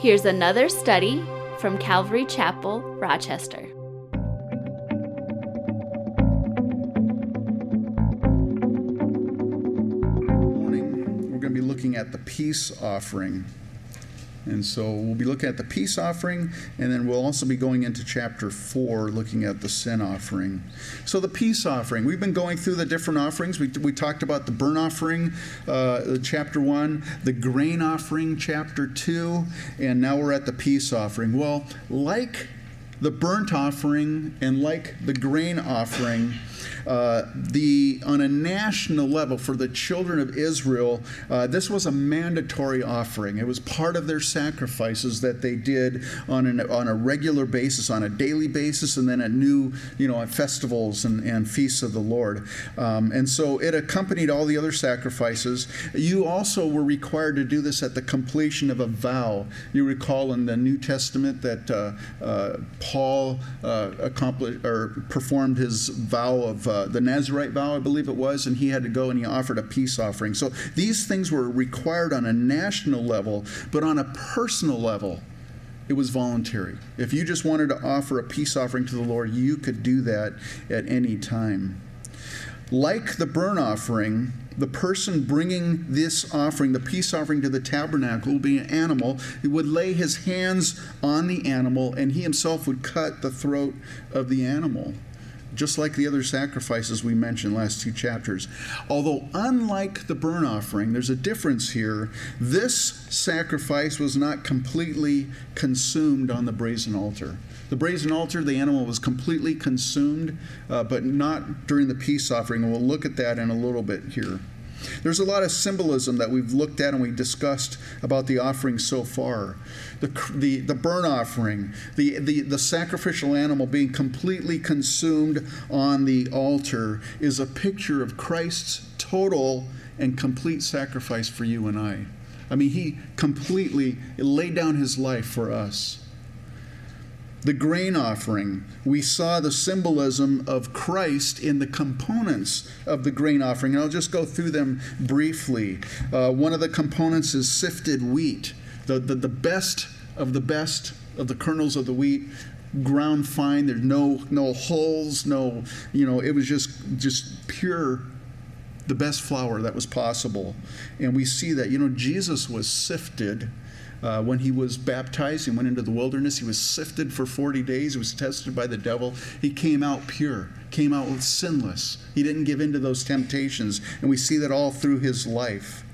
Here's another study from Calvary Chapel, Rochester. morning, we're going to be looking at the peace offering. And so we'll be looking at the peace offering, and then we'll also be going into chapter 4, looking at the sin offering. So, the peace offering, we've been going through the different offerings. We, we talked about the burnt offering, uh, chapter 1, the grain offering, chapter 2, and now we're at the peace offering. Well, like the burnt offering and like the grain offering, uh, the on a national level for the children of Israel, uh, this was a mandatory offering. It was part of their sacrifices that they did on an, on a regular basis, on a daily basis, and then at new you know at festivals and, and feasts of the Lord. Um, and so it accompanied all the other sacrifices. You also were required to do this at the completion of a vow. You recall in the New Testament that uh, uh Paul uh, accomplished or performed his vow of uh, the Nazarite vow, I believe it was, and he had to go and he offered a peace offering. So these things were required on a national level, but on a personal level, it was voluntary. If you just wanted to offer a peace offering to the Lord, you could do that at any time. Like the burnt offering, the person bringing this offering, the peace offering to the tabernacle, would be an animal, he would lay his hands on the animal and he himself would cut the throat of the animal just like the other sacrifices we mentioned last two chapters. Although, unlike the burnt offering, there's a difference here. This sacrifice was not completely consumed on the brazen altar. The brazen altar, the animal was completely consumed, uh, but not during the peace offering. We'll look at that in a little bit here. There's a lot of symbolism that we've looked at and we discussed about the offering so far. The, the, the offering, the, the, the sacrificial animal being completely consumed on the altar, is a picture of Christ's total and complete sacrifice for you and I. I mean, he completely laid down his life for us the grain offering, we saw the symbolism of Christ in the components of the grain offering. And I'll just go through them briefly. Uh, one of the components is sifted wheat, the, the, the best of the best of the kernels of the wheat ground fine there's no no holes no you know it was just just pure the best flour that was possible and we see that you know jesus was sifted uh, when he was baptized, he went into the wilderness. He was sifted for 40 days. He was tested by the devil. He came out pure, came out sinless. He didn't give in to those temptations. And we see that all through his life.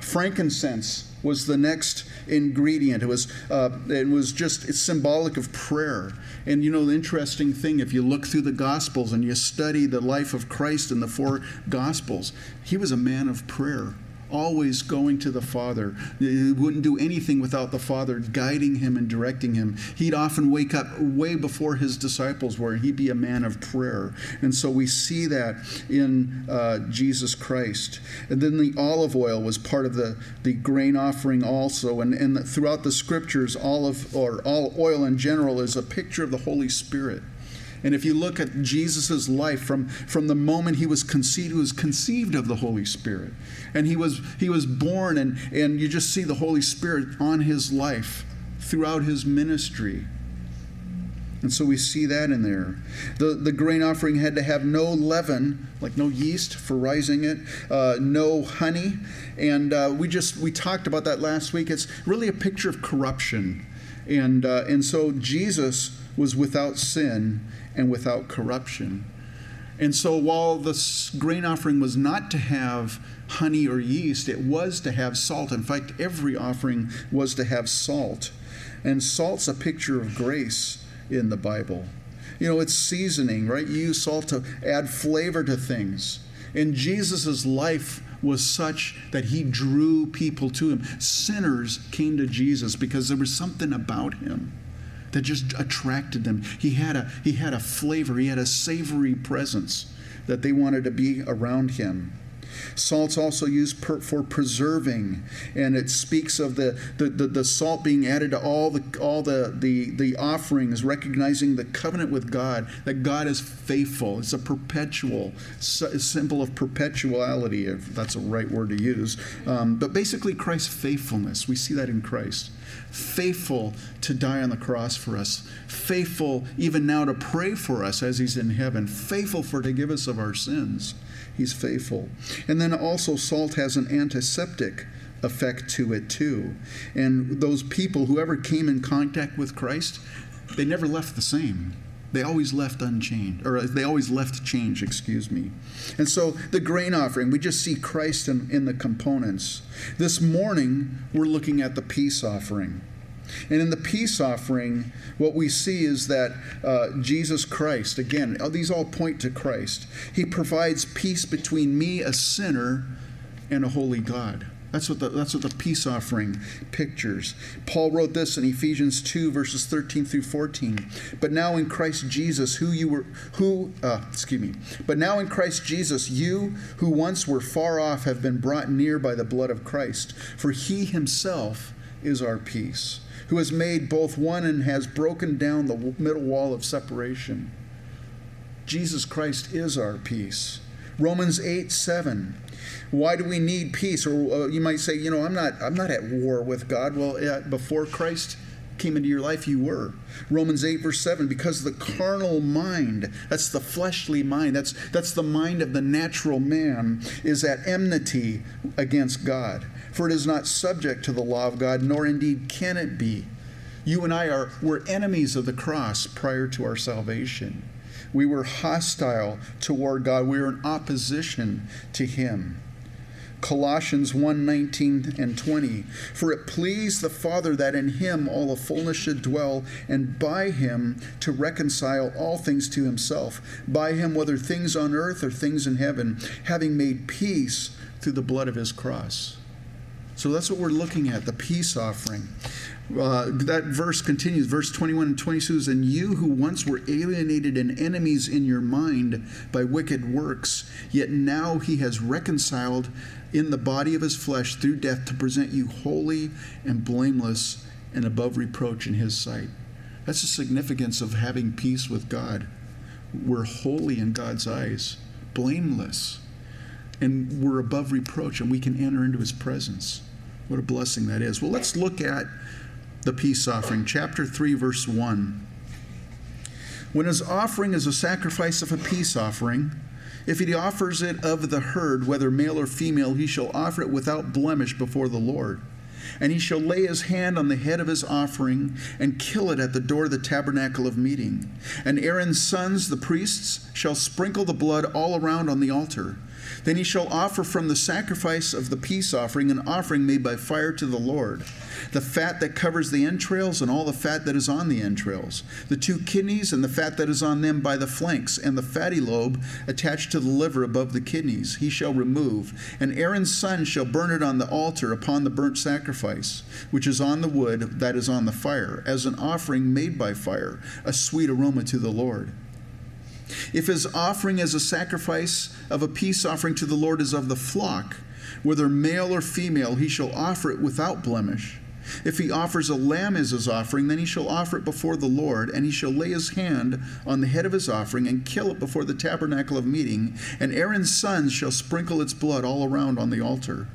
Frankincense was the next ingredient. It was, uh, it was just symbolic of prayer. And you know, the interesting thing, if you look through the Gospels and you study the life of Christ in the four Gospels, he was a man of prayer always going to the Father. He wouldn't do anything without the Father guiding him and directing him. He'd often wake up way before his disciples were, he'd be a man of prayer. And so we see that in uh, Jesus Christ. And then the olive oil was part of the, the grain offering also. And, and throughout the scriptures, olive or all oil in general is a picture of the Holy Spirit. And if you look at Jesus' life from, from the moment he was conceived, he was conceived of the Holy Spirit. And he was, he was born, and, and you just see the Holy Spirit on his life throughout his ministry. And so we see that in there. The, the grain offering had to have no leaven, like no yeast for rising it, uh, no honey. And uh, we just, we talked about that last week. It's really a picture of corruption. And, uh, and so Jesus was without sin and without corruption. And so, while the grain offering was not to have honey or yeast, it was to have salt. In fact, every offering was to have salt. And salt's a picture of grace in the Bible. You know, it's seasoning, right? You use salt to add flavor to things. And Jesus' life was such that he drew people to him. Sinners came to Jesus because there was something about him that just attracted them. He had a he had a flavor, he had a savory presence that they wanted to be around him. Salt's also used per, for preserving, and it speaks of the, the, the, the, salt being added to all the all the, the the offerings, recognizing the covenant with God that God is faithful. It's a perpetual symbol of perpetuality, if that's a right word to use. Um, but basically, Christ's faithfulness. We see that in Christ faithful to die on the cross for us, faithful even now to pray for us as he's in heaven, faithful for to give us of our sins. He's faithful. And then also, salt has an antiseptic effect to it too. And those people, whoever came in contact with Christ, they never left the same. They always left unchanged, or they always left change, excuse me. And so the grain offering, we just see Christ in, in the components. This morning, we're looking at the peace offering. And in the peace offering, what we see is that uh, Jesus Christ, again, uh, these all point to Christ. He provides peace between me, a sinner, and a holy God. That's what the, that's what the peace offering pictures. Paul wrote this in Ephesians 2 verses 13 through 14. But now in Christ Jesus, who you were, who, uh, excuse me, but now in Christ Jesus, you who once were far off have been brought near by the blood of Christ. For he himself is our peace who has made both one and has broken down the middle wall of separation. Jesus Christ is our peace. Romans 8 7. Why do we need peace? Or uh, you might say, you know, I'm not, I'm not at war with God. Well, uh, before Christ came into your life, you were. Romans 8, verse 7, because the carnal mind, that's the fleshly mind, that's, that's the mind of the natural man, is at enmity against God for it is not subject to the law of God, nor indeed can it be. You and I are were enemies of the cross prior to our salvation. We were hostile toward God. We were in opposition to him. Colossians 1:19 and 20 For it pleased the Father that in him all the fullness should dwell and by him to reconcile all things to himself by him whether things on earth or things in heaven having made peace through the blood of his cross so that's what we're looking at the peace offering. Uh, that verse continues, verse 21 and 22 says, And you who once were alienated and enemies in your mind by wicked works, yet now he has reconciled in the body of his flesh through death to present you holy and blameless and above reproach in his sight. That's the significance of having peace with God. We're holy in God's eyes, blameless, and we're above reproach, and we can enter into his presence. What a blessing that is. Well, let's look at the peace offering, chapter 3, verse 1. When his offering is a sacrifice of a peace offering, if he offers it of the herd, whether male or female, he shall offer it without blemish before the Lord. And he shall lay his hand on the head of his offering and kill it at the door of the tabernacle of meeting. And Aaron's sons, the priests, shall sprinkle the blood all around on the altar. Then he shall offer from the sacrifice of the peace offering an offering made by fire to the Lord the fat that covers the entrails and all the fat that is on the entrails, the two kidneys and the fat that is on them by the flanks, and the fatty lobe attached to the liver above the kidneys, he shall remove. And Aaron's son shall burn it on the altar upon the burnt sacrifice, which is on the wood that is on the fire, as an offering made by fire, a sweet aroma to the Lord. If his offering as a sacrifice of a peace offering to the Lord is of the flock, whether male or female, he shall offer it without blemish. If he offers a lamb as his offering, then he shall offer it before the Lord, and he shall lay his hand on the head of his offering and kill it before the tabernacle of meeting, and Aaron's sons shall sprinkle its blood all around on the altar.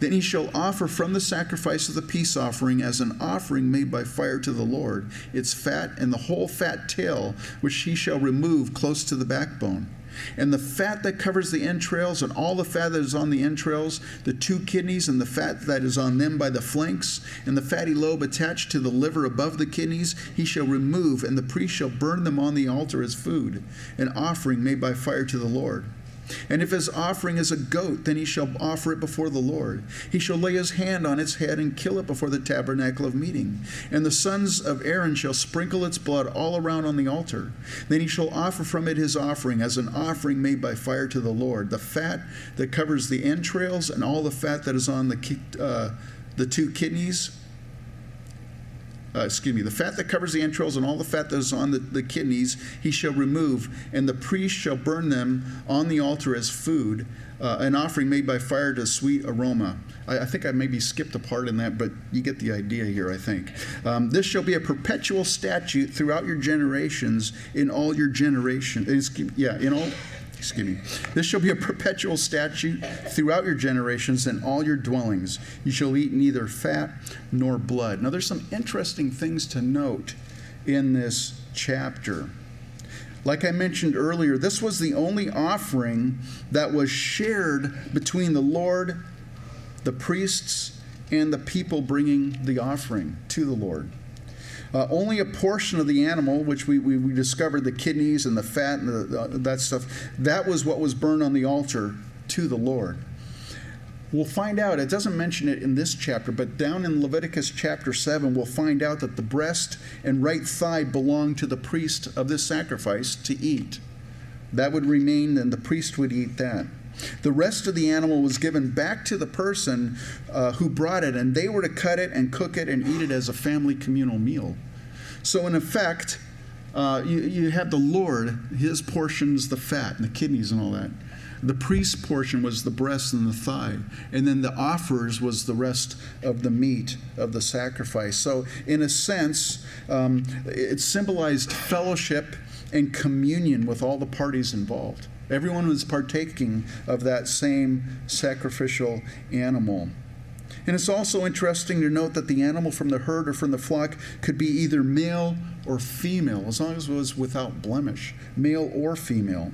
Then he shall offer from the sacrifice of the peace offering as an offering made by fire to the Lord its fat and the whole fat tail, which he shall remove close to the backbone. And the fat that covers the entrails, and all the fat that is on the entrails, the two kidneys, and the fat that is on them by the flanks, and the fatty lobe attached to the liver above the kidneys, he shall remove, and the priest shall burn them on the altar as food, an offering made by fire to the Lord. And if his offering is a goat, then he shall offer it before the Lord. He shall lay his hand on its head and kill it before the tabernacle of meeting. And the sons of Aaron shall sprinkle its blood all around on the altar. Then he shall offer from it his offering as an offering made by fire to the Lord the fat that covers the entrails and all the fat that is on the, uh, the two kidneys uh, excuse me, the fat that covers the entrails and all the fat that is on the, the kidneys, he shall remove, and the priest shall burn them on the altar as food, uh, an offering made by fire to sweet aroma. I, I, think I maybe skipped a part in that, but you get the idea here, I think. Um, this shall be a perpetual statute throughout your generations, in all your generations. Yeah, in all excuse me. This shall be a perpetual statute throughout your generations and all your dwellings. You shall eat neither fat nor blood. Now, there's some interesting things to note in this chapter. Like I mentioned earlier, this was the only offering that was shared between the Lord, the priests, and the people bringing the offering to the Lord. Uh, only a portion of the animal, which we, we, we discovered the kidneys and the fat and the, that stuff, that was what was burned on the altar to the Lord. We'll find out, it doesn't mention it in this chapter, but down in Leviticus chapter 7, we'll find out that the breast and right thigh belong to the priest of this sacrifice to eat. That would remain, and the priest would eat that. The rest of the animal was given back to the person uh, who brought it, and they were to cut it and cook it and eat it as a family communal meal. So, in effect, uh, you, you have the Lord, his portions, the fat and the kidneys and all that. The priest's portion was the breast and the thigh. And then the offers was the rest of the meat of the sacrifice. So, in a sense, um, it symbolized fellowship and communion with all the parties involved. Everyone was partaking of that same sacrificial animal. And it's also interesting to note that the animal from the herd or from the flock could be either male or female, as long as it was without blemish, male or female.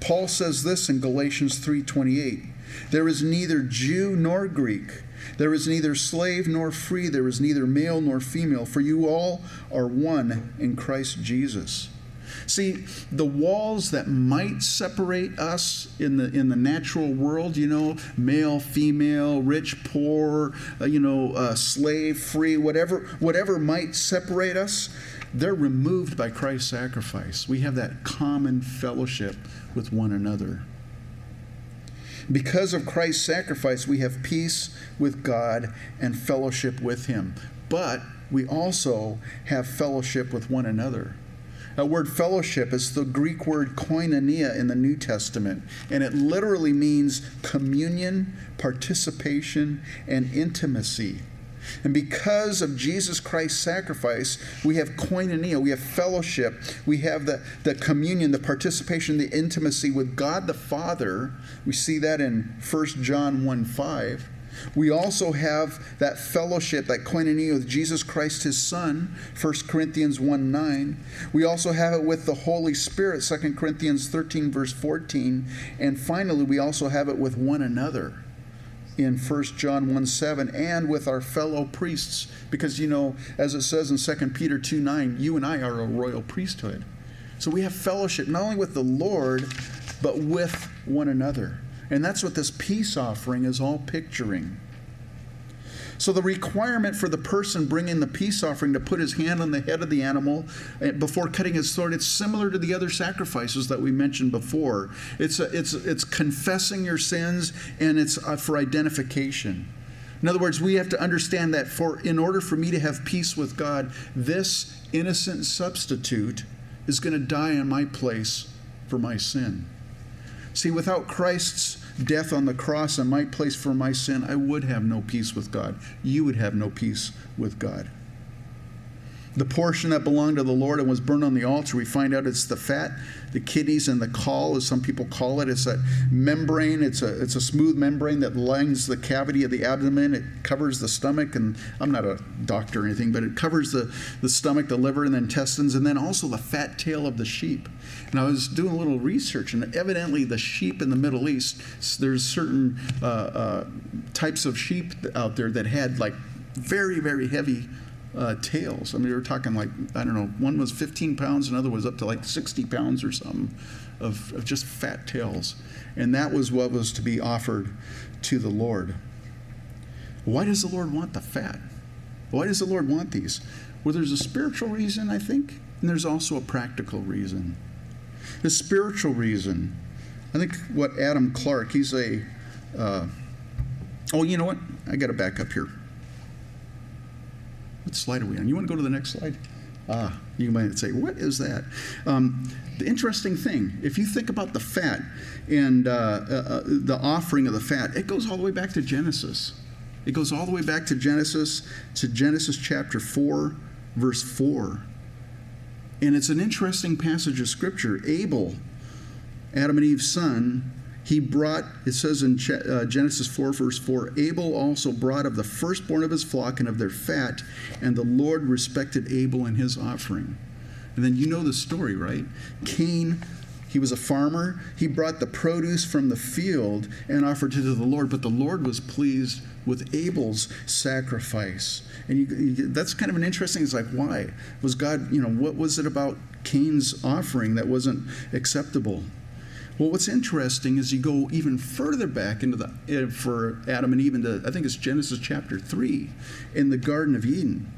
Paul says this in Galatians 3:28. There is neither Jew nor Greek. There is neither slave nor free. There is neither male nor female, for you all are one in Christ Jesus. See, the walls that might separate us in the in the natural world, you know, male, female, rich, poor, uh, you know, uh, slave, free, whatever whatever might separate us, they're removed by Christ's sacrifice. We have that common fellowship with one another. Because of Christ's sacrifice, we have peace with God and fellowship with Him. But we also have fellowship with one another. That word fellowship is the Greek word koinonia in the New Testament, and it literally means communion, participation, and intimacy. And because of Jesus Christ's sacrifice, we have koinonia, we have fellowship, we have the, the communion, the participation, the intimacy with God the Father. We see that in 1 John 1 5. We also have that fellowship, that koinonia with Jesus Christ, his Son, 1 Corinthians 1 9. We also have it with the Holy Spirit, 2 Corinthians 13, verse 14. And finally, we also have it with one another in 1 John 1 7 and with our fellow priests. Because, you know, as it says in 2 Peter 2 9, you and I are a royal priesthood. So we have fellowship not only with the Lord, but with one another. And that's what this peace offering is all picturing. So, the requirement for the person bringing the peace offering to put his hand on the head of the animal eh, before cutting his sword, it's similar to the other sacrifices that we mentioned before. It's, a, it's, it's confessing your sins and it's uh, for identification. In other words, we have to understand that for in order for me to have peace with God, this innocent substitute is going to die in my place for my sin. See, without Christ's death on the cross in my place for my sin, I would have no peace with God. You would have no peace with God. The portion that belonged to the Lord and was burned on the altar, we find out it's the fat, the kidneys, and the caul, as some people call it. It's a membrane. It's a it's a smooth membrane that lines the cavity of the abdomen. It covers the stomach, and I'm not a doctor or anything, but it covers the, the stomach, the liver, and the intestines, and then also the fat tail of the sheep. And I was doing a little research, and evidently the sheep in the Middle East, there's certain uh, uh, types of sheep out there that had like very very heavy uh, tails. I mean, we were talking like, I don't know, one was 15 pounds, another was up to like 60 pounds or something of, of just fat tails. And that was what was to be offered to the Lord. Why does the Lord want the fat? Why does the Lord want these? Well, there's a spiritual reason, I think, and there's also a practical reason. The spiritual reason, I think what Adam Clarke, he's a, uh, oh, you know what? I got to back up here. What slide are we on? You want to go to the next slide? Ah, you might say, what is that? Um, the interesting thing, if you think about the fat and uh, uh, uh, the offering of the fat, it goes all the way back to Genesis. It goes all the way back to Genesis, to Genesis chapter 4, verse 4. And it's an interesting passage of scripture. Abel, Adam and Eve's son, he brought, it says in uh, Genesis 4, verse 4, Abel also brought of the firstborn of his flock and of their fat, and the Lord respected Abel and his offering. And then you know the story, right? Cain, he was a farmer. He brought the produce from the field and offered it to the Lord, but the Lord was pleased with Abel's sacrifice. And you, you, that's kind of an interesting, it's like, why? Was God, you know, what was it about Cain's offering that wasn't acceptable? Well, what's interesting is you go even further back into the, eh, for Adam and Eve, into, I think it's Genesis chapter 3, in the Garden of Eden.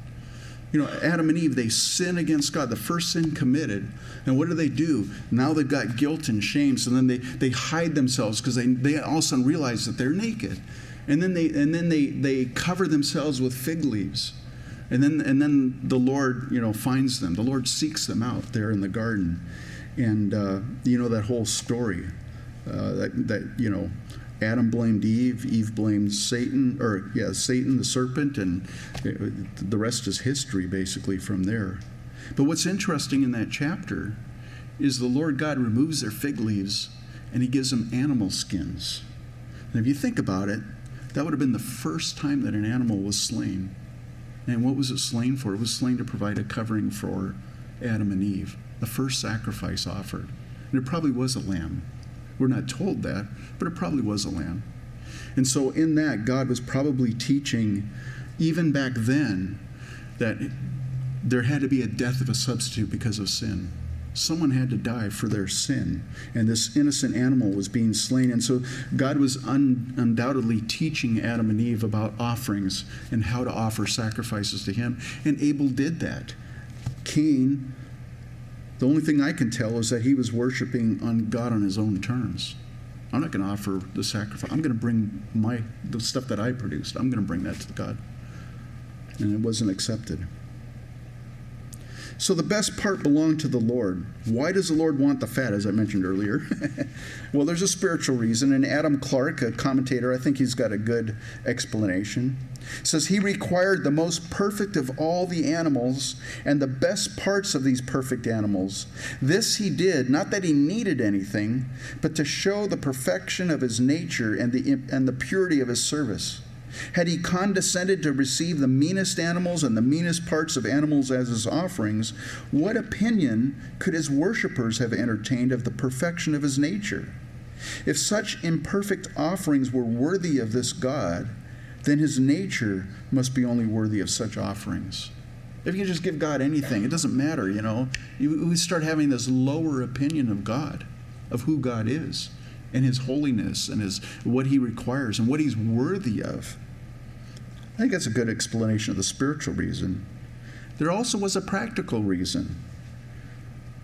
You know, Adam and Eve, they sin against God, the first sin committed. And what do they do? Now they've got guilt and shame, so then they, they hide themselves because they, they all of a sudden realize that they're naked. And then they and then they, they cover themselves with fig leaves. And then and then the Lord, you know, finds them. The Lord seeks them out there in the garden. And uh, you know that whole story uh, that, that, you know, Adam blamed Eve, Eve blamed Satan, or yeah, Satan, the serpent, and the rest is history basically from there. But what's interesting in that chapter is the Lord God removes their fig leaves and he gives them animal skins. And if you think about it, that would have been the first time that an animal was slain. And what was it slain for? It was slain to provide a covering for Adam and Eve the first sacrifice offered. And it probably was a lamb. We're not told that, but it probably was a lamb. And so, in that, God was probably teaching, even back then, that there had to be a death of a substitute because of sin. Someone had to die for their sin, and this innocent animal was being slain. And so, God was un- undoubtedly teaching Adam and Eve about offerings and how to offer sacrifices to Him. And Abel did that. Cain the only thing I can tell is that he was worshiping on God on his own terms. I'm not going to offer the sacrifice. I'm going to bring my the stuff that I produced. I'm going to bring that to God. And it wasn't accepted. So the best part belonged to the Lord. Why does the Lord want the fat, as I mentioned earlier? well, there's a spiritual reason, and Adam Clarke, a commentator, I think he's got a good explanation. Says he required the most perfect of all the animals and the best parts of these perfect animals. This he did, not that he needed anything, but to show the perfection of his nature and the, and the purity of his service. Had he condescended to receive the meanest animals and the meanest parts of animals as his offerings, what opinion could his worshippers have entertained of the perfection of his nature? If such imperfect offerings were worthy of this God, then his nature must be only worthy of such offerings. If you just give God anything, it doesn't matter, you know. we start having this lower opinion of God, of who God is, and his holiness, and his what he requires, and what he's worthy of. I think that's a good explanation of the spiritual reason. There also was a practical reason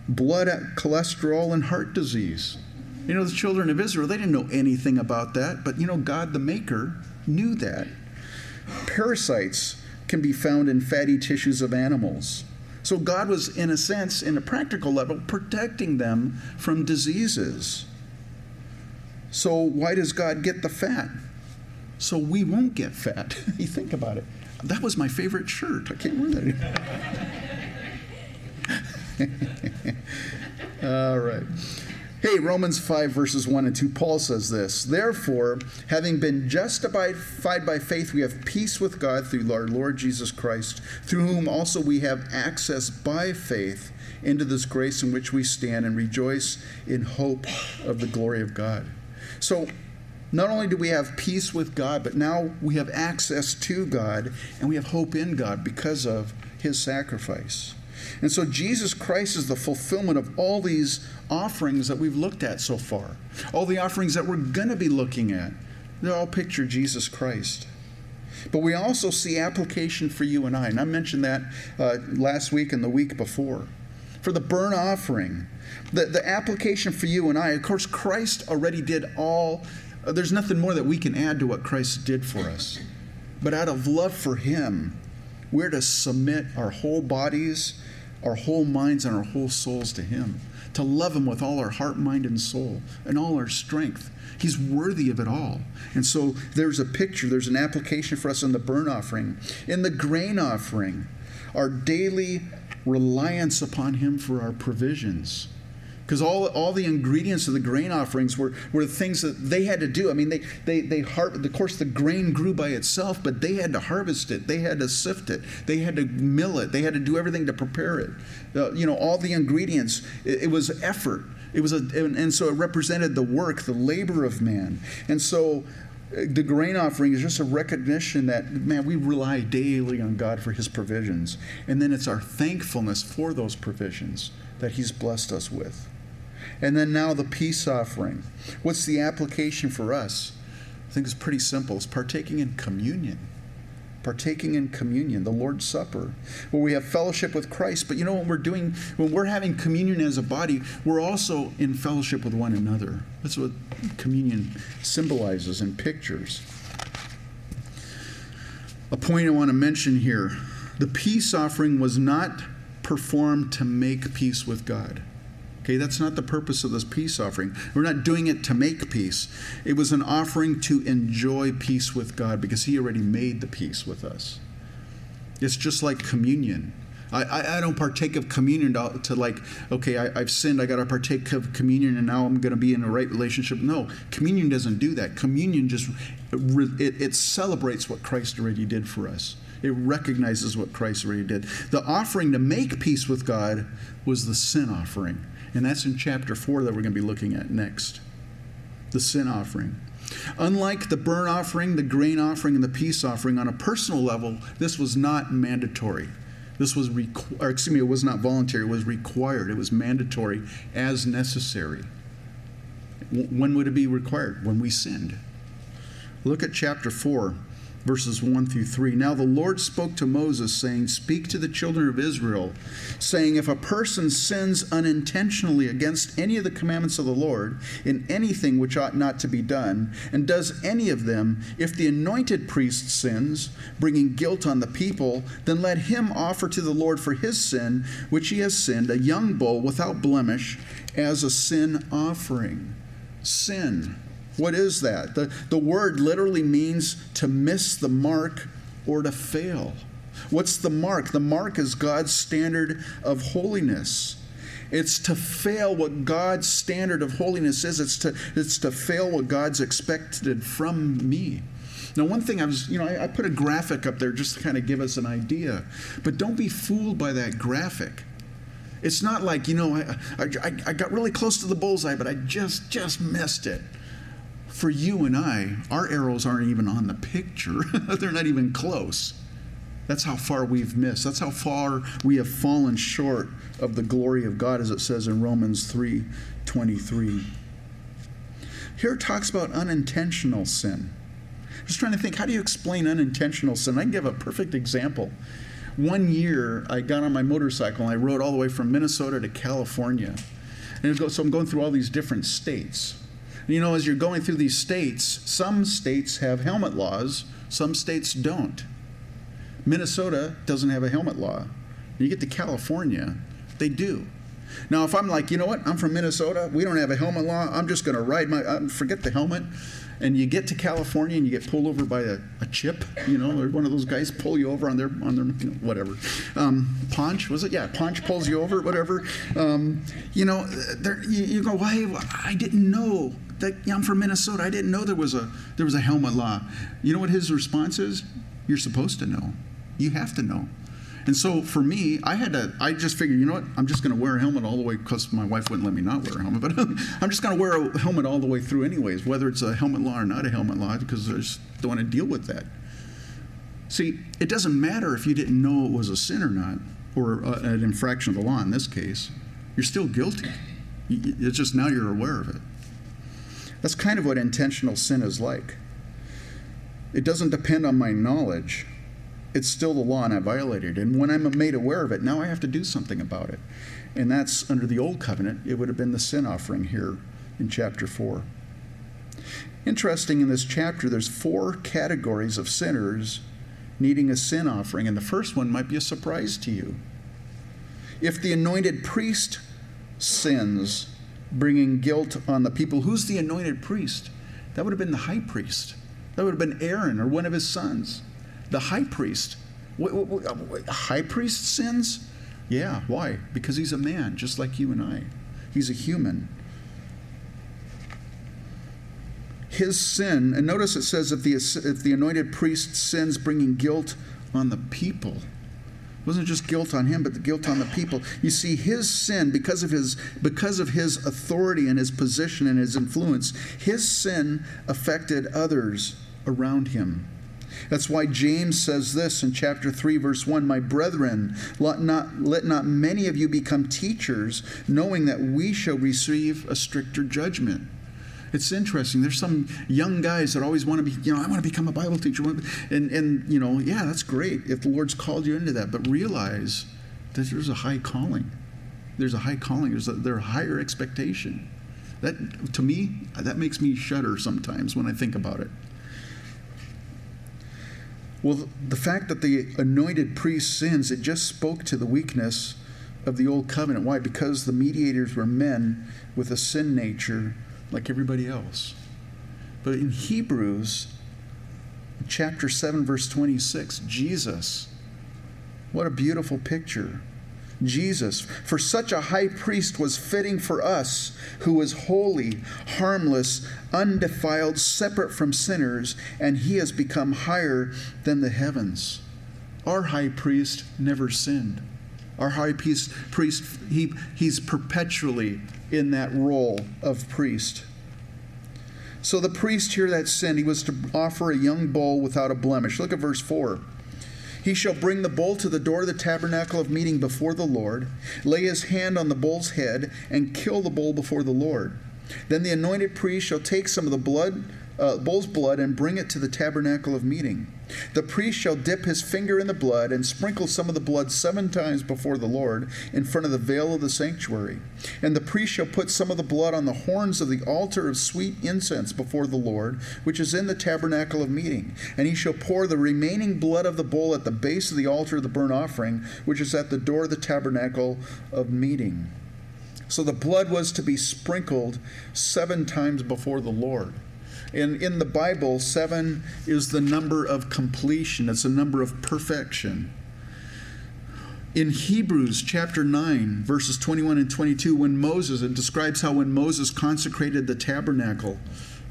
blood cholesterol and heart disease. You know, the children of Israel, they didn't know anything about that, but you know, God the Maker knew that. Parasites can be found in fatty tissues of animals. So God was, in a sense, in a practical level, protecting them from diseases. So why does God get the fat? So we won't get fat. you think about it. That was my favorite shirt. I can't wear that anymore. All right. Hey, Romans 5, verses 1 and 2, Paul says this Therefore, having been justified by faith, we have peace with God through our Lord Jesus Christ, through whom also we have access by faith into this grace in which we stand and rejoice in hope of the glory of God. So, not only do we have peace with God, but now we have access to God and we have hope in God because of his sacrifice. And so Jesus Christ is the fulfillment of all these offerings that we've looked at so far, all the offerings that we're going to be looking at. They all picture Jesus Christ. But we also see application for you and I. And I mentioned that uh, last week and the week before. For the burnt offering, the, the application for you and I, of course, Christ already did all, Uh, there's nothing more that we can add to what Christ did for us. But out of love for Him, We're to submit our whole bodies, our whole minds, and our whole souls to Him, to love Him with all our heart, mind, and soul, and all our strength. He's worthy of it all. And so there's a picture, there's an application for us in the burnt offering. In the grain offering, our daily reliance upon Him for our provisions because all, all the ingredients of the grain offerings were, were things that they had to do. I mean, they, they, they har- of course, the grain grew by itself, but they had to harvest it, they had to sift it, they had to mill it, they had to do everything to prepare it. Uh, you know, all the ingredients, it, it was effort. It was a, and, and so it represented the work, the labor of man. And so uh, the grain offering is just a recognition that, man, we rely daily on God for his provisions. And then it's our thankfulness for those provisions that he's blessed us with. And then now the peace offering. What's the application for us? I think it's pretty simple. It's partaking in communion. Partaking in communion, the Lord's Supper, where we have fellowship with Christ. But you know what we're doing? When we're having communion as a body, we're also in fellowship with one another. That's what communion symbolizes and pictures. A point I want to mention here the peace offering was not performed to make peace with God. Okay, that's not the purpose of this peace offering. We're not doing it to make peace. It was an offering to enjoy peace with God because He already made the peace with us. It's just like communion. I, I, don't partake of communion to, to like, okay, I, have sinned, I got to partake of communion, and now I'm going to be in a right relationship. No, communion doesn't do that. Communion just, it, it celebrates what Christ already did for us. It recognizes what Christ already did. The offering to make peace with God was the sin offering. And that's in chapter 4 that we're going to be looking at next the sin offering. Unlike the burnt offering, the grain offering, and the peace offering, on a personal level, this was not mandatory. This was, requ- or excuse me, it was not voluntary, it was required. It was mandatory as necessary. when would it be required? When we sinned. Look at chapter 4 verses 1 through 3. Now the Lord spoke to Moses, saying, Speak to the children of Israel, saying, If a person sins unintentionally against any of the commandments of the Lord in anything which ought not to be done, and does any of them, if the anointed priest sins, bringing guilt on the people, then let him offer to the Lord for his sin, which he has sinned, a young bull without blemish, as a sin offering. Sin what is that? The, the word literally means to miss the mark or to fail. What's the mark? The mark is God's standard of holiness. It's to fail what God's standard of holiness is. It's to, it's to fail what God's expected from me. Now, one thing I was, you know, I, I put a graphic up there just to kind of give us an idea, but don't be fooled by that graphic. It's not like, you know, I, I, I got really close to the bullseye, but I just, just missed it for you and I, our arrows aren't even on the picture, they're not even close. That's how far we've missed. That's how far we have fallen short of the glory of God, as it says in Romans 3 23. Here it talks about unintentional sin. I'm just trying to think, how do you explain unintentional sin? I can give a perfect example. One year, I got on my motorcycle and I rode all the way from Minnesota to California. And so I'm going through all these different states. You know, as you're going through these states, some states have helmet laws, some states don't. Minnesota doesn't have a helmet law. You get to California, they do. Now, if I'm like, you know what, I'm from Minnesota, we don't have a helmet law, I'm just going to ride my, uh, forget the helmet. And you get to California and you get pulled over by a, a chip, you know, or one of those guys pull you over on their, on their, you know, whatever. Um, Ponch, was it? Yeah, Ponch pulls you over, whatever. Um, you know, you, you, go, why, I didn't know that yeah, I'm from Minnesota. I didn't know there was a there was a helmet law. You know what his response is? You're supposed to know. You have to know. And so for me, I had to. I just figured, you know what? I'm just going to wear a helmet all the way because my wife wouldn't let me not wear a helmet. But I'm just going to wear a helmet all the way through, anyways, whether it's a helmet law or not a helmet law, because I just don't want to deal with that. See, it doesn't matter if you didn't know it was a sin or not, or uh, an infraction of the law in this case. You're still guilty. It's just now you're aware of it. That's kind of what intentional sin is like. It doesn't depend on my knowledge. It's still the law and I violated it. And when I'm made aware of it, now I have to do something about it. And that's under the old covenant, it would have been the sin offering here in chapter 4. Interesting in this chapter, there's four categories of sinners needing a sin offering, and the first one might be a surprise to you. If the anointed priest sins, bringing guilt on the people, who's the anointed priest? That would have been the high priest. That would have been Aaron or one of his sons. The high priest. Uh, high priest sins? Yeah, why? Because he's a man, just like you and I. He's a human. His sin, and notice it says if the, if the anointed priest sins, bringing guilt on the people. Wasn't just guilt on him, but the guilt on the people. You see, his sin, because of his, because of his authority and his position and his influence, his sin affected others around him. That's why James says this in chapter 3, verse 1 My brethren, let not, let not many of you become teachers, knowing that we shall receive a stricter judgment. It's interesting. There's some young guys that always want to be, you know, I want to become a Bible teacher. And, and, you know, yeah, that's great if the Lord's called you into that. But realize that there's a high calling. There's a high calling. There's a, there's a higher expectation. That, to me, that makes me shudder sometimes when I think about it. Well, the fact that the anointed priest sins, it just spoke to the weakness of the old covenant. Why? Because the mediators were men with a sin nature like everybody else. But in Hebrews, chapter 7, verse 26, Jesus, what a beautiful picture. Jesus. For such a high priest was fitting for us, who was holy, harmless, undefiled, separate from sinners, and he has become higher than the heavens. Our high priest never sinned. Our high priest, priest he, he's perpetually in that role of priest. So the priest here that sinned, he was to offer a young bull without a blemish. Look at verse 4. He shall bring the bull to the door of the tabernacle of meeting before the Lord, lay his hand on the bull's head, and kill the bull before the Lord. Then the anointed priest shall take some of the blood uh, bull's blood and bring it to the tabernacle of meeting. The priest shall dip his finger in the blood and sprinkle some of the blood seven times before the Lord in front of the veil of the sanctuary. And the priest shall put some of the blood on the horns of the altar of sweet incense before the Lord, which is in the tabernacle of meeting. And he shall pour the remaining blood of the bull at the base of the altar of the burnt offering, which is at the door of the tabernacle of meeting. So the blood was to be sprinkled seven times before the Lord. In, in the Bible, seven is the number of completion, it's a number of perfection. In Hebrews chapter 9, verses 21 and 22, when Moses, it describes how when Moses consecrated the tabernacle,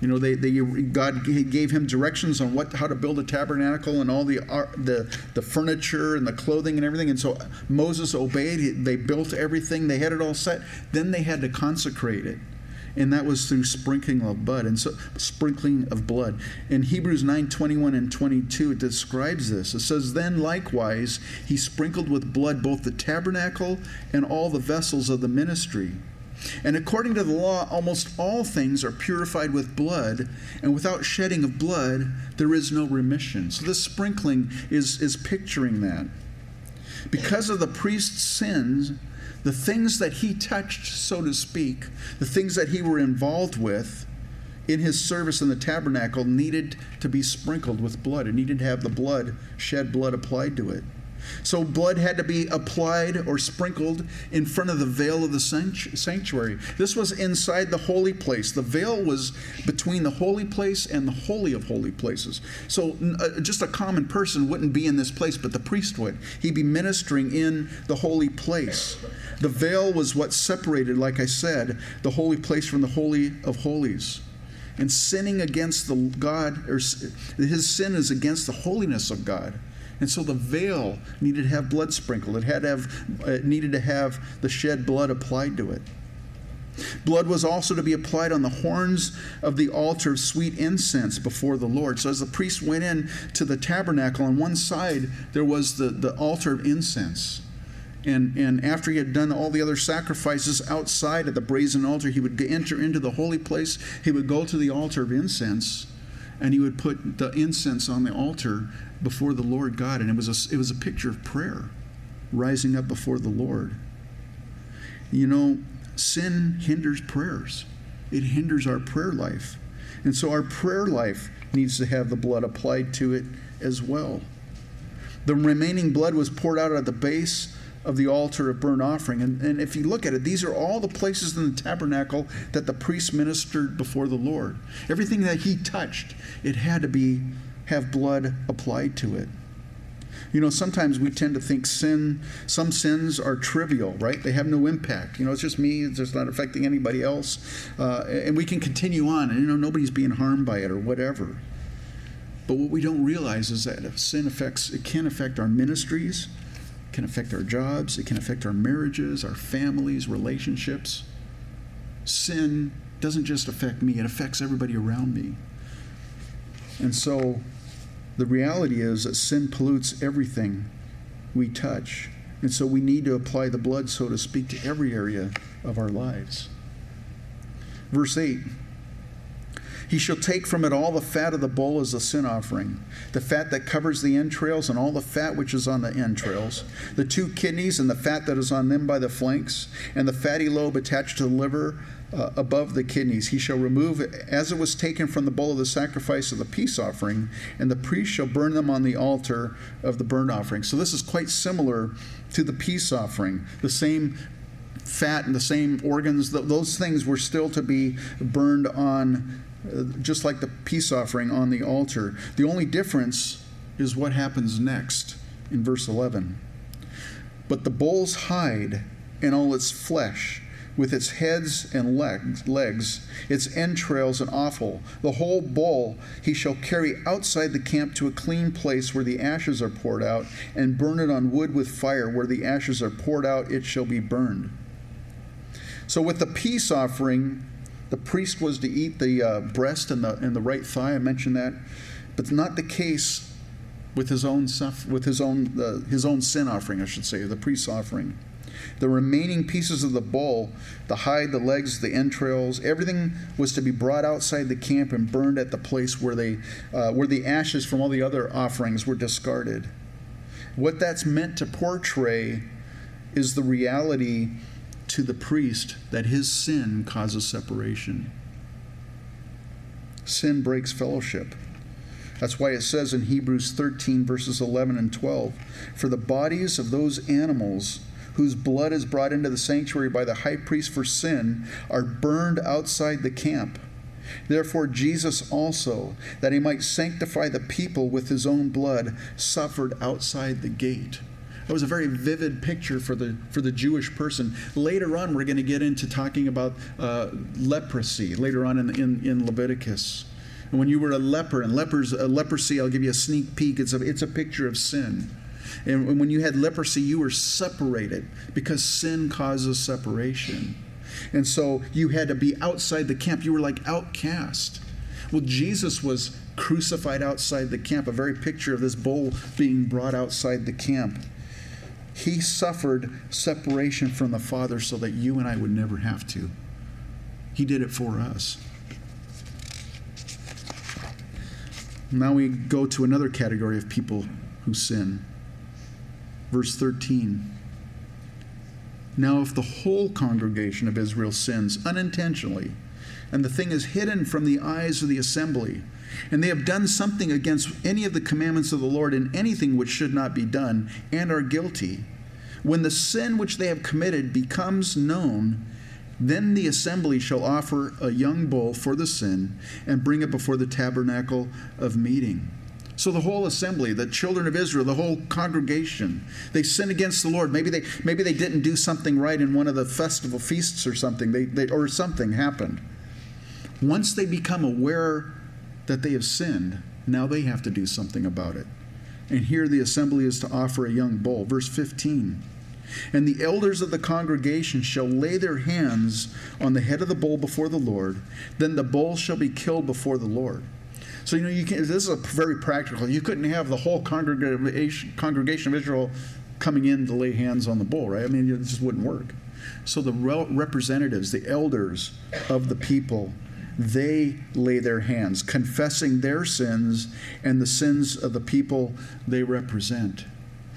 you know, they, they God gave him directions on what how to build a tabernacle and all the uh, the the furniture and the clothing and everything. And so Moses obeyed. They built everything. They had it all set. Then they had to consecrate it and that was through sprinkling of blood and so sprinkling of blood in hebrews 9 21 and 22 it describes this it says then likewise he sprinkled with blood both the tabernacle and all the vessels of the ministry and according to the law, almost all things are purified with blood, and without shedding of blood, there is no remission. So, this sprinkling is, is picturing that. Because of the priest's sins, the things that he touched, so to speak, the things that he were involved with in his service in the tabernacle needed to be sprinkled with blood. It needed to have the blood, shed blood applied to it. So blood had to be applied or sprinkled in front of the veil of the sanctuary. This was inside the holy place. The veil was between the holy place and the holy of holy places. So uh, just a common person wouldn't be in this place, but the priest would. He'd be ministering in the holy place. The veil was what separated, like I said, the holy place from the holy of holies and sinning against the God, or his sin is against the holiness of God. And so the veil needed to have blood sprinkled. It had to have, it needed to have the shed blood applied to it. Blood was also to be applied on the horns of the altar of sweet incense before the Lord. So as the priest went in to the tabernacle, on one side there was the, the altar of incense. And, and after he had done all the other sacrifices outside at the brazen altar, he would enter into the holy place. He would go to the altar of incense and he would put the incense on the altar before the Lord God. And it was a, it was a picture of prayer rising up before the Lord. You know, sin hinders prayers, it hinders our prayer life. And so our prayer life needs to have the blood applied to it as well. The remaining blood was poured out at the base of the altar of burnt offering. And, and if you look at it, these are all the places in the tabernacle that the priest ministered before the Lord. Everything that he touched, it had to be have blood applied to it. You know, sometimes we tend to think sin, some sins are trivial, right? They have no impact. You know, it's just me, it's just not affecting anybody else. Uh, and we can continue on, and, you know, nobody's being harmed by it or whatever. But what we don't realize is that if sin affects, it can affect our ministries, it can affect our jobs, it can affect our marriages, our families, relationships. Sin doesn't just affect me, it affects everybody around me. And so the reality is that sin pollutes everything we touch. And so we need to apply the blood, so to speak, to every area of our lives. Verse 8 He shall take from it all the fat of the bull as a sin offering, the fat that covers the entrails, and all the fat which is on the entrails, the two kidneys, and the fat that is on them by the flanks, and the fatty lobe attached to the liver uh, above the kidneys. He shall remove it as it was taken from the bowl of the sacrifice of the peace offering, and the priest shall burn them on the altar of the burnt offering. So this is quite similar to the peace offering. The same fat and the same organs, those things were still to be burned on, uh, just like the peace offering on the altar. The only difference is what happens next in verse 11. But the bull's hide and all its flesh, with its heads and legs, legs, its entrails and offal. The whole bull he shall carry outside the camp to a clean place where the ashes are poured out, and burn it on wood with fire. Where the ashes are poured out, it shall be burned. So, with the peace offering, the priest was to eat the uh, breast and the, and the right thigh. I mentioned that. But not the case with his own, with his own, uh, his own sin offering, I should say, the priest's offering. The remaining pieces of the bull, the hide, the legs, the entrails, everything was to be brought outside the camp and burned at the place where they, uh, where the ashes from all the other offerings were discarded. What that's meant to portray is the reality to the priest that his sin causes separation. Sin breaks fellowship. That's why it says in Hebrews 13, verses 11 and 12 For the bodies of those animals whose blood is brought into the sanctuary by the high priest for sin are burned outside the camp. Therefore, Jesus also, that he might sanctify the people with his own blood, suffered outside the gate. That was a very vivid picture for the for the Jewish person. Later on, we're going to get into talking about uh, leprosy. Later on in, in, in Leviticus, and when you were a leper and lepers, uh, leprosy, I'll give you a sneak peek. It's a it's a picture of sin. And when you had leprosy, you were separated because sin causes separation. And so you had to be outside the camp. You were like outcast. Well, Jesus was crucified outside the camp, a very picture of this bull being brought outside the camp. He suffered separation from the Father so that you and I would never have to. He did it for us. Now we go to another category of people who sin. Verse 13. Now, if the whole congregation of Israel sins unintentionally, and the thing is hidden from the eyes of the assembly, and they have done something against any of the commandments of the Lord in anything which should not be done, and are guilty, when the sin which they have committed becomes known, then the assembly shall offer a young bull for the sin and bring it before the tabernacle of meeting. So the whole assembly, the children of Israel, the whole congregation, they sin against the Lord. Maybe they maybe they didn't do something right in one of the festival feasts or something. They, they or something happened. Once they become aware that they have sinned, now they have to do something about it. And here the assembly is to offer a young bull. Verse 15. And the elders of the congregation shall lay their hands on the head of the bull before the Lord. Then the bull shall be killed before the Lord. So, you know, you can, this is a very practical. You couldn't have the whole congregation, congregation of Israel coming in to lay hands on the bull, right? I mean, it just wouldn't work. So the representatives, the elders of the people, they lay their hands, confessing their sins and the sins of the people they represent.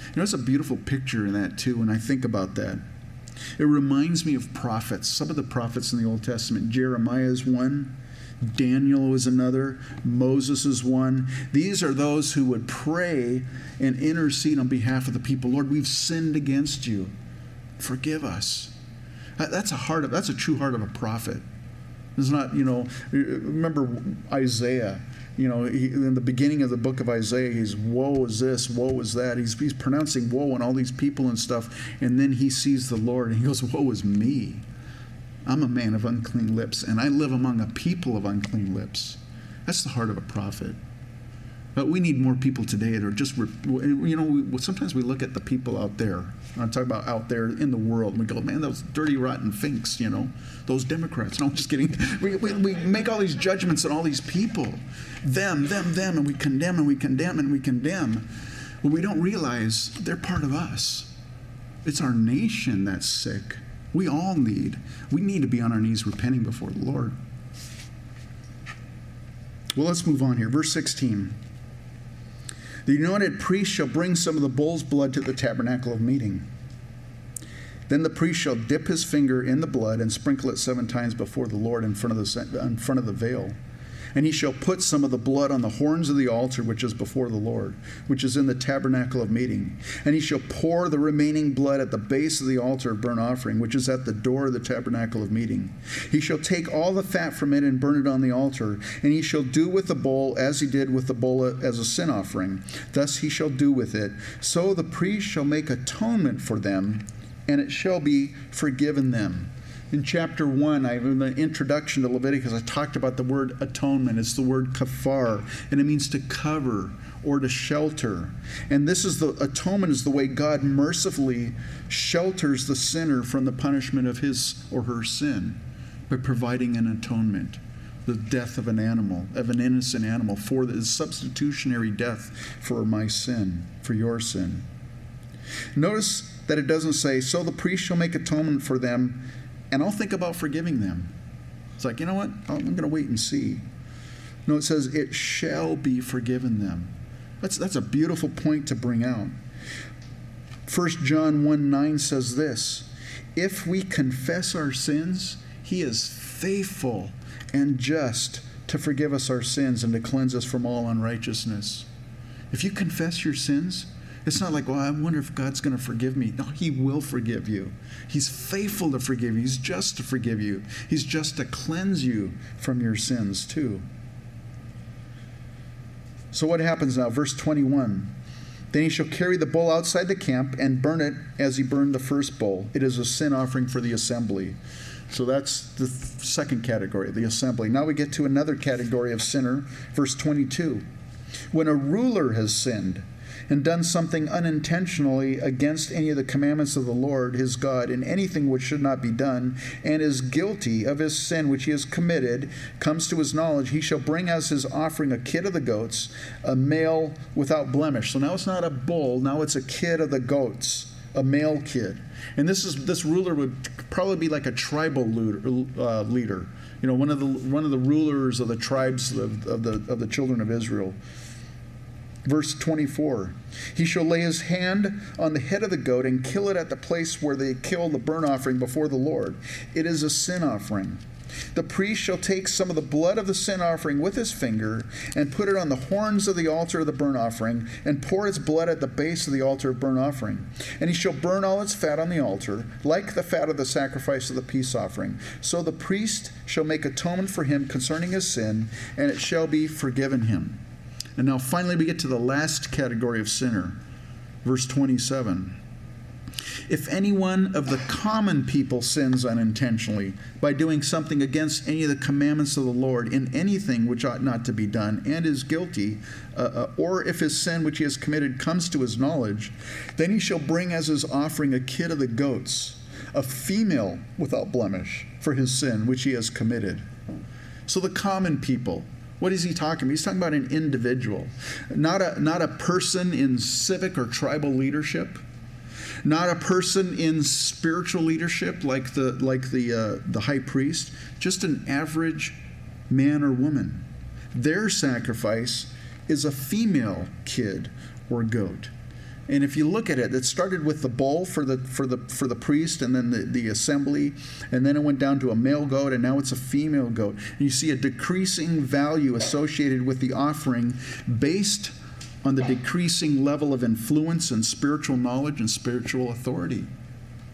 You know, it's a beautiful picture in that, too, when I think about that. It reminds me of prophets, some of the prophets in the Old Testament. Jeremiah is one, Daniel was another. Moses is one. These are those who would pray and intercede on behalf of the people. Lord, we've sinned against you. Forgive us. That's a heart of that's a true heart of a prophet. It's not, you know, remember Isaiah you know, he, in the beginning of the book of Isaiah, he's woe is this, woe is that. He's, he's pronouncing woe on all these people and stuff. And then he sees the Lord and he goes, Woe is me. I'm a man of unclean lips, and I live among a people of unclean lips. That's the heart of a prophet. But we need more people today that are just, you know, we, sometimes we look at the people out there. I talk about out there in the world, and we go, man, those dirty, rotten finks, you know, those Democrats. No, I'm just kidding. We, we, we make all these judgments on all these people them, them, them, and we condemn and we condemn and we condemn. But we don't realize they're part of us. It's our nation that's sick. We all need. We need to be on our knees repenting before the Lord. Well, let's move on here. Verse 16. The anointed priest shall bring some of the bull's blood to the tabernacle of meeting. Then the priest shall dip his finger in the blood and sprinkle it seven times before the Lord in front of the, in front of the veil. And he shall put some of the blood on the horns of the altar which is before the Lord, which is in the tabernacle of meeting. And he shall pour the remaining blood at the base of the altar of burnt offering, which is at the door of the tabernacle of meeting. He shall take all the fat from it and burn it on the altar. And he shall do with the bull as he did with the bull as a sin offering. Thus he shall do with it. So the priest shall make atonement for them, and it shall be forgiven them in chapter 1, I, in the introduction to Leviticus, I talked about the word atonement. It's the word kafar, and it means to cover or to shelter. And this is the atonement is the way God mercifully shelters the sinner from the punishment of his or her sin by providing an atonement. The death of an animal, of an innocent animal, for the substitutionary death for my sin, for your sin. Notice that it doesn't say, So the priest shall make atonement for them and I'll think about forgiving them. It's like, you know what? Oh, I'm going to wait and see. No, it says, it shall be forgiven them. That's, that's a beautiful point to bring out. 1 John 1 9 says this If we confess our sins, he is faithful and just to forgive us our sins and to cleanse us from all unrighteousness. If you confess your sins, it's not like, well, I wonder if God's going to forgive me. No, He will forgive you. He's faithful to forgive you. He's just to forgive you. He's just to cleanse you from your sins, too. So, what happens now? Verse 21. Then he shall carry the bull outside the camp and burn it as he burned the first bull. It is a sin offering for the assembly. So that's the second category, the assembly. Now we get to another category of sinner, verse 22. When a ruler has sinned, and done something unintentionally against any of the commandments of the Lord his God in anything which should not be done, and is guilty of his sin which he has committed, comes to his knowledge, he shall bring as his offering a kid of the goats, a male without blemish. So now it's not a bull, now it's a kid of the goats, a male kid. And this is this ruler would probably be like a tribal uh, leader, you know, one of the one of the rulers of the tribes of, of the of the children of Israel. Verse 24 He shall lay his hand on the head of the goat and kill it at the place where they kill the burnt offering before the Lord. It is a sin offering. The priest shall take some of the blood of the sin offering with his finger and put it on the horns of the altar of the burnt offering and pour its blood at the base of the altar of burnt offering. And he shall burn all its fat on the altar, like the fat of the sacrifice of the peace offering. So the priest shall make atonement for him concerning his sin, and it shall be forgiven him. And now finally we get to the last category of sinner. Verse 27. If any one of the common people sins unintentionally by doing something against any of the commandments of the Lord in anything which ought not to be done and is guilty, uh, uh, or if his sin which he has committed comes to his knowledge, then he shall bring as his offering a kid of the goats, a female without blemish, for his sin which he has committed. So the common people, what is he talking about? He's talking about an individual, not a, not a person in civic or tribal leadership, not a person in spiritual leadership like the, like the, uh, the high priest, just an average man or woman. Their sacrifice is a female kid or goat. And if you look at it, it started with the bull for the for the for the priest, and then the, the assembly, and then it went down to a male goat, and now it's a female goat. And you see a decreasing value associated with the offering based on the decreasing level of influence and spiritual knowledge and spiritual authority.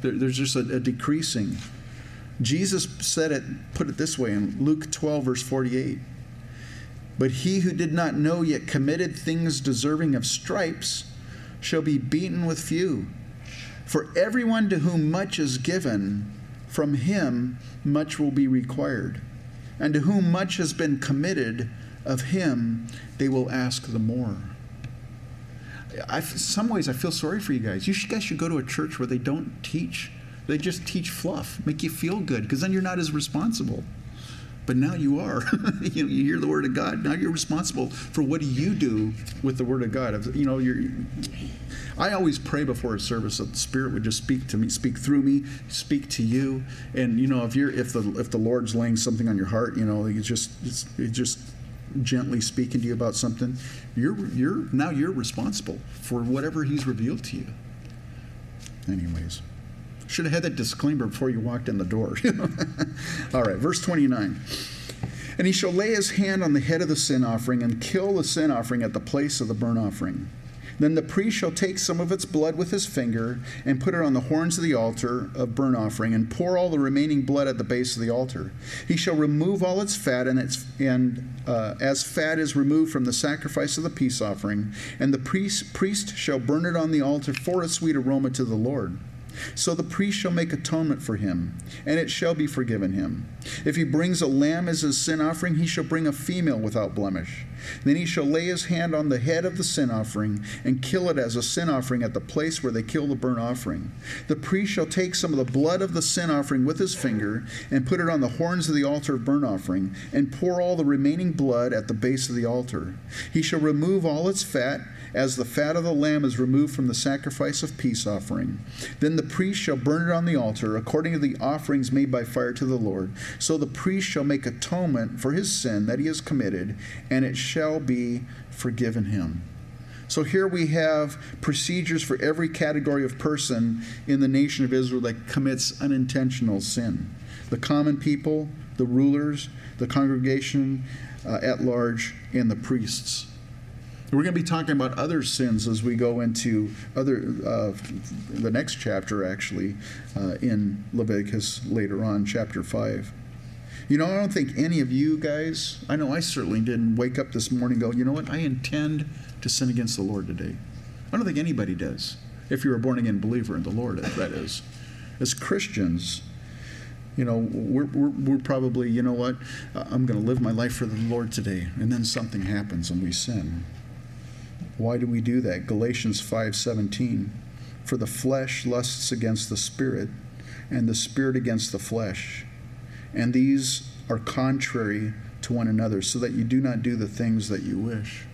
There, there's just a, a decreasing. Jesus said it, put it this way in Luke 12, verse 48. But he who did not know yet committed things deserving of stripes shall be beaten with few. For everyone to whom much is given, from him much will be required. And to whom much has been committed, of him they will ask the more. I, some ways, I feel sorry for you guys. You guys should go to a church where they don't teach, they just teach fluff, make you feel good, because then you're not as responsible. But now you are. you, know, you hear the word of God. Now you're responsible for what do you do with the word of God. You know, you're. I always pray before a service that the Spirit would just speak to me, speak through me, speak to you. And you know, if you're if the if the Lord's laying something on your heart, you know, it's just it's, it's just gently speaking to you about something, you're you're now you're responsible for whatever He's revealed to you. Anyways. Should have had that disclaimer before you walked in the door. All right, verse 29. And he shall lay his hand on the head of the sin offering and kill the sin offering at the place of the burnt offering. Then the priest shall take some of its blood with his finger and put it on the horns of the altar of burnt offering and pour all the remaining blood at the base of the altar. He shall remove all its fat and its and uh, as fat is removed from the sacrifice of the peace offering, and the priest priest shall burn it on the altar for a sweet aroma to the Lord. So the priest shall make atonement for him, and it shall be forgiven him. If he brings a lamb as his sin offering, he shall bring a female without blemish. Then he shall lay his hand on the head of the sin offering and kill it as a sin offering at the place where they kill the burnt offering. The priest shall take some of the blood of the sin offering with his finger and put it on the horns of the altar of burnt offering and pour all the remaining blood at the base of the altar. He shall remove all its fat as the fat of the lamb is removed from the sacrifice of peace offering. Then the priest shall burn it on the altar according to the offerings made by fire to the Lord. So the priest shall make atonement for his sin that he has committed, and it shall be forgiven him. So here we have procedures for every category of person in the nation of Israel that commits unintentional sin the common people, the rulers, the congregation uh, at large, and the priests. We're going to be talking about other sins as we go into other uh, the next chapter, actually, uh, in Leviticus later on, chapter five. You know, I don't think any of you guys, I know I certainly didn't wake up this morning go, you know what, I intend to sin against the Lord today. I don't think anybody does. If you're a born again believer in the Lord, that is. As Christians, you know, we're, we're, we're probably, you know what, I'm going to live my life for the Lord today. And then something happens and we sin. Why do we do that? Galatians 5:17. For the flesh lusts against the spirit, and the spirit against the flesh. And these are contrary to one another, so that you do not do the things that you wish.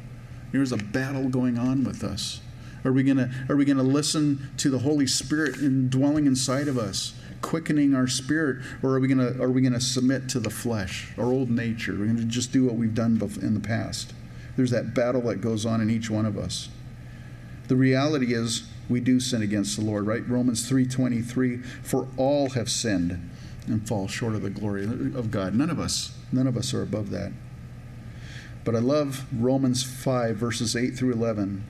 There's a battle going on with us. Are we gonna are we gonna listen to the Holy Spirit indwelling inside of us, quickening our spirit, or are we gonna are we gonna submit to the flesh, our old nature? We're gonna just do what we've done in the past. There's that battle that goes on in each one of us. The reality is we do sin against the Lord, right? Romans 3:23 for all have sinned and fall short of the glory of God. None of us, none of us are above that. But I love Romans 5 verses 8 through 11.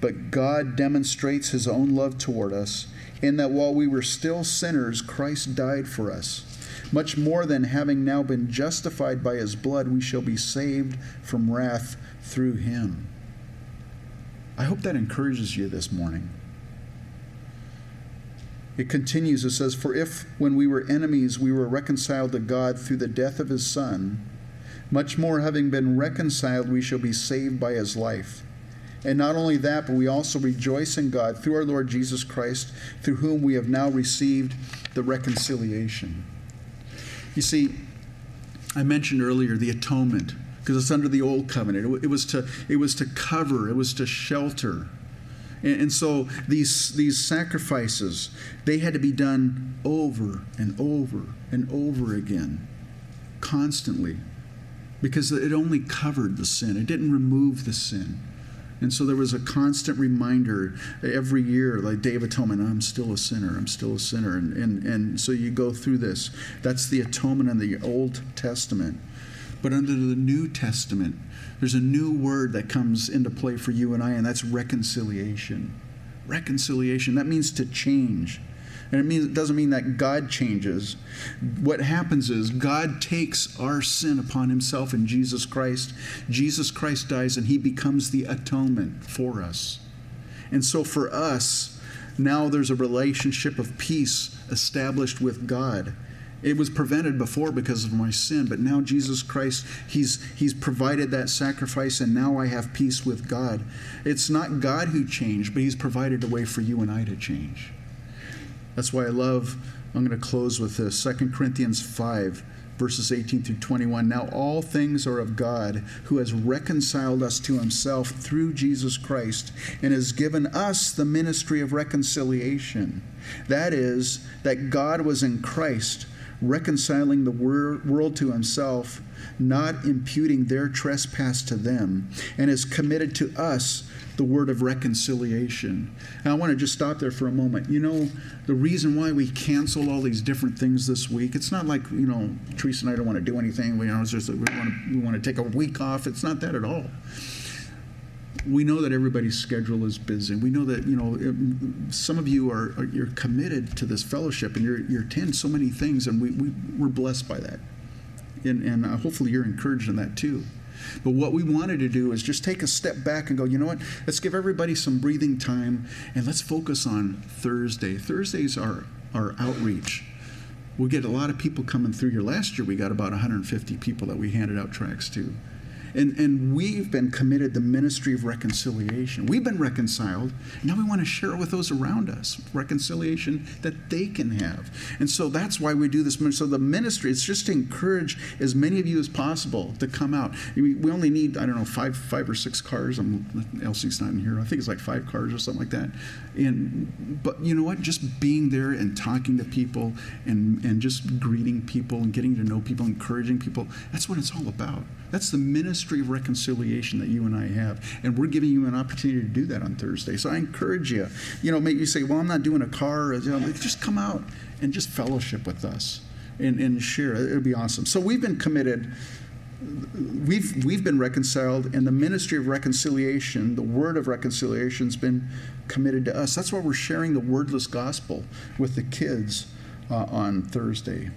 But God demonstrates his own love toward us in that while we were still sinners, Christ died for us. Much more than having now been justified by his blood, we shall be saved from wrath through him. I hope that encourages you this morning. It continues, it says, For if, when we were enemies, we were reconciled to God through the death of his Son, much more, having been reconciled, we shall be saved by his life. And not only that, but we also rejoice in God through our Lord Jesus Christ, through whom we have now received the reconciliation. You see, I mentioned earlier the atonement because it's under the old covenant. It, was to it was to cover, it was to shelter. And, and so these these sacrifices, they had to be done over and over and over again, constantly. Because it only covered the sin. It didn't remove the sin. And so there was a constant reminder every year, like Day of Atonement, I'm still a sinner, I'm still a sinner. And, and, and so you go through this. That's the atonement in the Old Testament. But under the New Testament, there's a new word that comes into play for you and I, and that's reconciliation. Reconciliation. That means to change. And it means it doesn't mean that God changes. What happens is God takes our sin upon himself in Jesus Christ. Jesus Christ dies and he becomes the atonement for us. And so for us, now there's a relationship of peace established with God. It was prevented before because of my sin, but now Jesus Christ, he's, he's provided that sacrifice, and now I have peace with God. It's not God who changed, but He's provided a way for you and I to change. That's why I love, I'm going to close with this 2 Corinthians 5, verses 18 through 21. Now all things are of God, who has reconciled us to himself through Jesus Christ and has given us the ministry of reconciliation. That is, that God was in Christ, reconciling the wor- world to himself, not imputing their trespass to them, and has committed to us the word of reconciliation. And I want to just stop there for a moment. You know, the reason why we canceled all these different things this week, it's not like, you know, Teresa and I don't want to do anything. We, you know, it's just we want, to, we want to take a week off. It's not that at all. We know that everybody's schedule is busy. We know that you know some of you are, you're committed to this fellowship and you're you're attend so many things, and we, we we're blessed by that, and and uh, hopefully you're encouraged in that too. But what we wanted to do is just take a step back and go, you know what? Let's give everybody some breathing time and let's focus on Thursday. Thursdays are our outreach. We get a lot of people coming through here. Last year, we got about 150 people that we handed out tracts to. And, and we've been committed the ministry of reconciliation. We've been reconciled. Now we want to share it with those around us, reconciliation that they can have. And so that's why we do this. So the ministry, it's just to encourage as many of you as possible to come out. We only need, I don't know, five, five or six cars. I'm, Elsie's not in here. I think it's like five cars or something like that. And but you know what? Just being there and talking to people and, and just greeting people and getting to know people, encouraging people, that's what it's all about. That's the ministry of reconciliation that you and I have. And we're giving you an opportunity to do that on Thursday. So I encourage you, you know, maybe you say, well, I'm not doing a car. You know, just come out and just fellowship with us and, and share. It'll be awesome. So we've been committed. We've, we've been reconciled, and the ministry of reconciliation, the word of reconciliation, has been committed to us. That's why we're sharing the wordless gospel with the kids uh, on Thursday.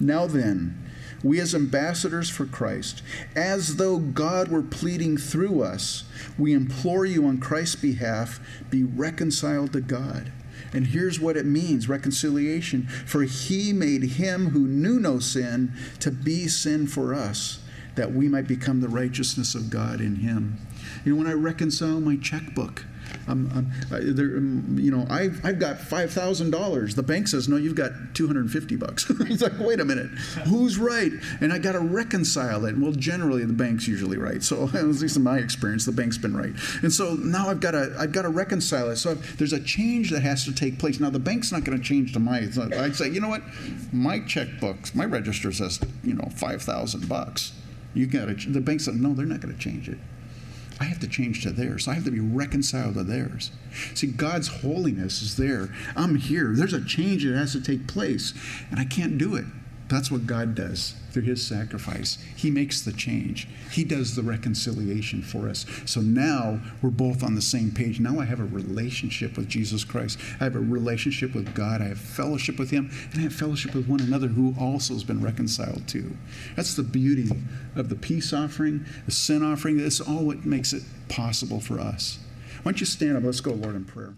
Now then, we as ambassadors for Christ, as though God were pleading through us, we implore you on Christ's behalf, be reconciled to God. And here's what it means reconciliation. For he made him who knew no sin to be sin for us, that we might become the righteousness of God in him. You know, when I reconcile my checkbook, I'm, I'm, there, um, you know, I've, I've got five thousand dollars. The bank says no, you've got two hundred and fifty bucks. it's like, wait a minute, who's right? And I got to reconcile it. Well, generally the bank's usually right. So at least in my experience, the bank's been right. And so now I've got to I've got to reconcile it. So there's a change that has to take place. Now the bank's not going to change to my. I'd say, you know what, my checkbooks, my register says, you know, five thousand bucks. You got to. The bank said, no, they're not going to change it. I have to change to theirs. I have to be reconciled to theirs. See, God's holiness is there. I'm here. There's a change that has to take place, and I can't do it. That's what God does through his sacrifice. He makes the change, he does the reconciliation for us. So now we're both on the same page. Now I have a relationship with Jesus Christ. I have a relationship with God. I have fellowship with him, and I have fellowship with one another who also has been reconciled to. That's the beauty of the peace offering, the sin offering. That's all what makes it possible for us. Why don't you stand up? Let's go, Lord, in prayer.